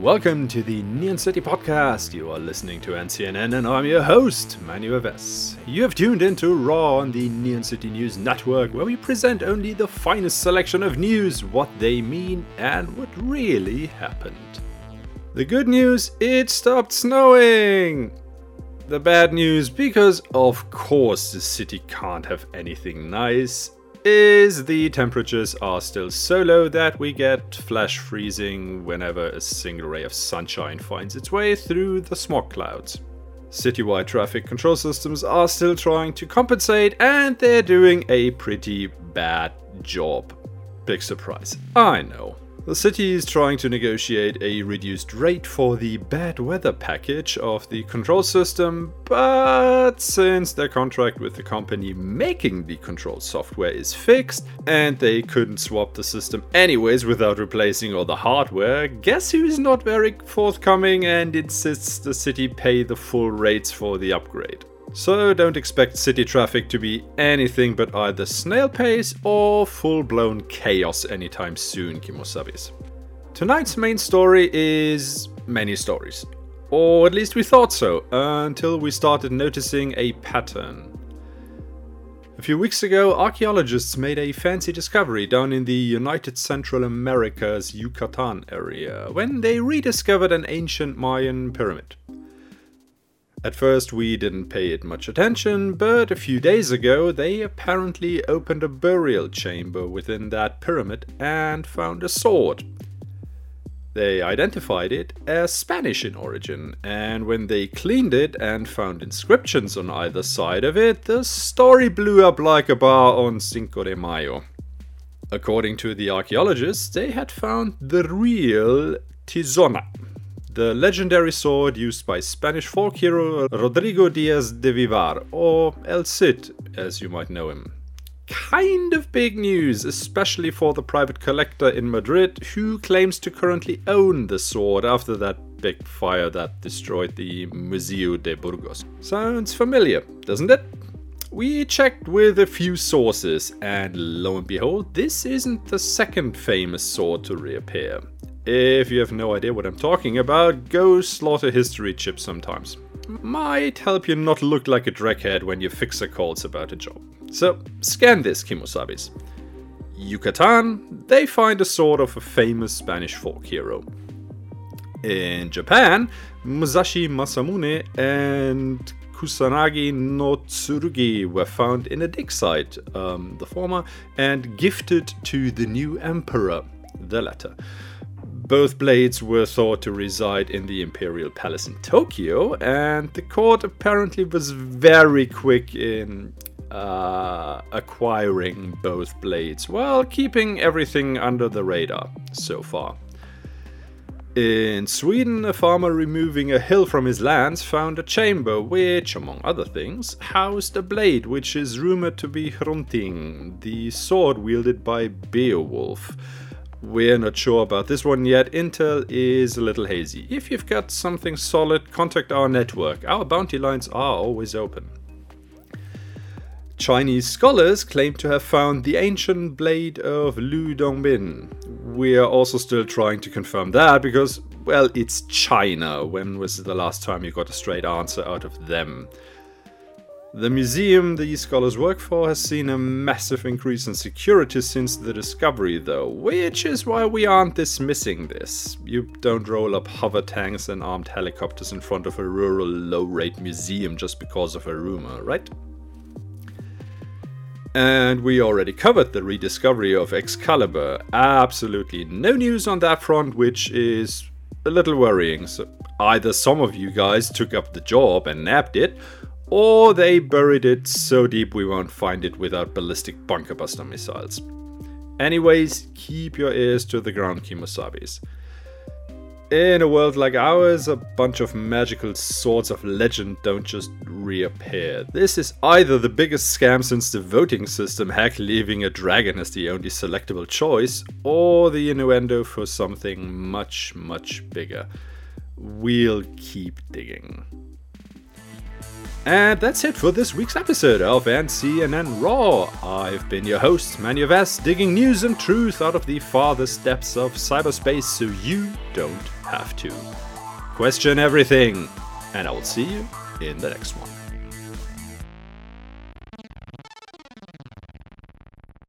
Welcome to the Neon City Podcast. You are listening to NCNN, and I'm your host, Manu Aves. You have tuned into Raw on the Neon City News Network, where we present only the finest selection of news, what they mean, and what really happened. The good news it stopped snowing! The bad news, because of course the city can't have anything nice, is the temperatures are still so low that we get flash freezing whenever a single ray of sunshine finds its way through the smog clouds. Citywide traffic control systems are still trying to compensate and they're doing a pretty bad job. Big surprise, I know. The city is trying to negotiate a reduced rate for the bad weather package of the control system, but since their contract with the company making the control software is fixed and they couldn't swap the system anyways without replacing all the hardware, guess who's not very forthcoming and insists the city pay the full rates for the upgrade. So don't expect city traffic to be anything but either snail pace or full blown chaos anytime soon, Kimosabis. Tonight's main story is many stories. Or at least we thought so, until we started noticing a pattern. A few weeks ago, archaeologists made a fancy discovery down in the United Central America's Yucatan area when they rediscovered an ancient Mayan pyramid. At first, we didn't pay it much attention, but a few days ago, they apparently opened a burial chamber within that pyramid and found a sword. They identified it as Spanish in origin, and when they cleaned it and found inscriptions on either side of it, the story blew up like a bar on Cinco de Mayo. According to the archaeologists, they had found the real Tizona, the legendary sword used by Spanish folk hero Rodrigo Diaz de Vivar, or El Cid, as you might know him. Kind of big news, especially for the private collector in Madrid who claims to currently own the sword after that big fire that destroyed the Museo de Burgos. Sounds familiar, doesn't it? We checked with a few sources, and lo and behold, this isn't the second famous sword to reappear. If you have no idea what I'm talking about, go slaughter history chips sometimes. Might help you not look like a draghead when your fixer calls about a job. So, scan this, Kimosabis. Yucatan, they find a sword of a famous Spanish folk hero. In Japan, Musashi Masamune and Kusanagi no Tsurugi were found in a dig site, um, the former, and gifted to the new emperor, the latter. Both blades were thought to reside in the Imperial Palace in Tokyo, and the court apparently was very quick in uh, acquiring both blades while keeping everything under the radar so far. In Sweden, a farmer removing a hill from his lands found a chamber which, among other things, housed a blade which is rumored to be Hrunting, the sword wielded by Beowulf we're not sure about this one yet. Intel is a little hazy. If you've got something solid, contact our network. Our bounty lines are always open. Chinese scholars claim to have found the ancient blade of Lu Dongbin. We are also still trying to confirm that because, well, it's China. When was the last time you got a straight answer out of them? The museum these scholars work for has seen a massive increase in security since the discovery, though, which is why we aren't dismissing this. You don't roll up hover tanks and armed helicopters in front of a rural low rate museum just because of a rumor, right? And we already covered the rediscovery of Excalibur. Absolutely no news on that front, which is a little worrying. So either some of you guys took up the job and nabbed it, or they buried it so deep we won't find it without ballistic bunker buster missiles. Anyways, keep your ears to the ground, Kimosabis. In a world like ours, a bunch of magical swords of legend don't just reappear. This is either the biggest scam since the voting system, heck, leaving a dragon as the only selectable choice, or the innuendo for something much, much bigger. We'll keep digging. And that's it for this week's episode of NCNN Raw. I've been your host, Manu Vess, digging news and truth out of the farthest depths of cyberspace so you don't have to. Question everything, and I will see you in the next one.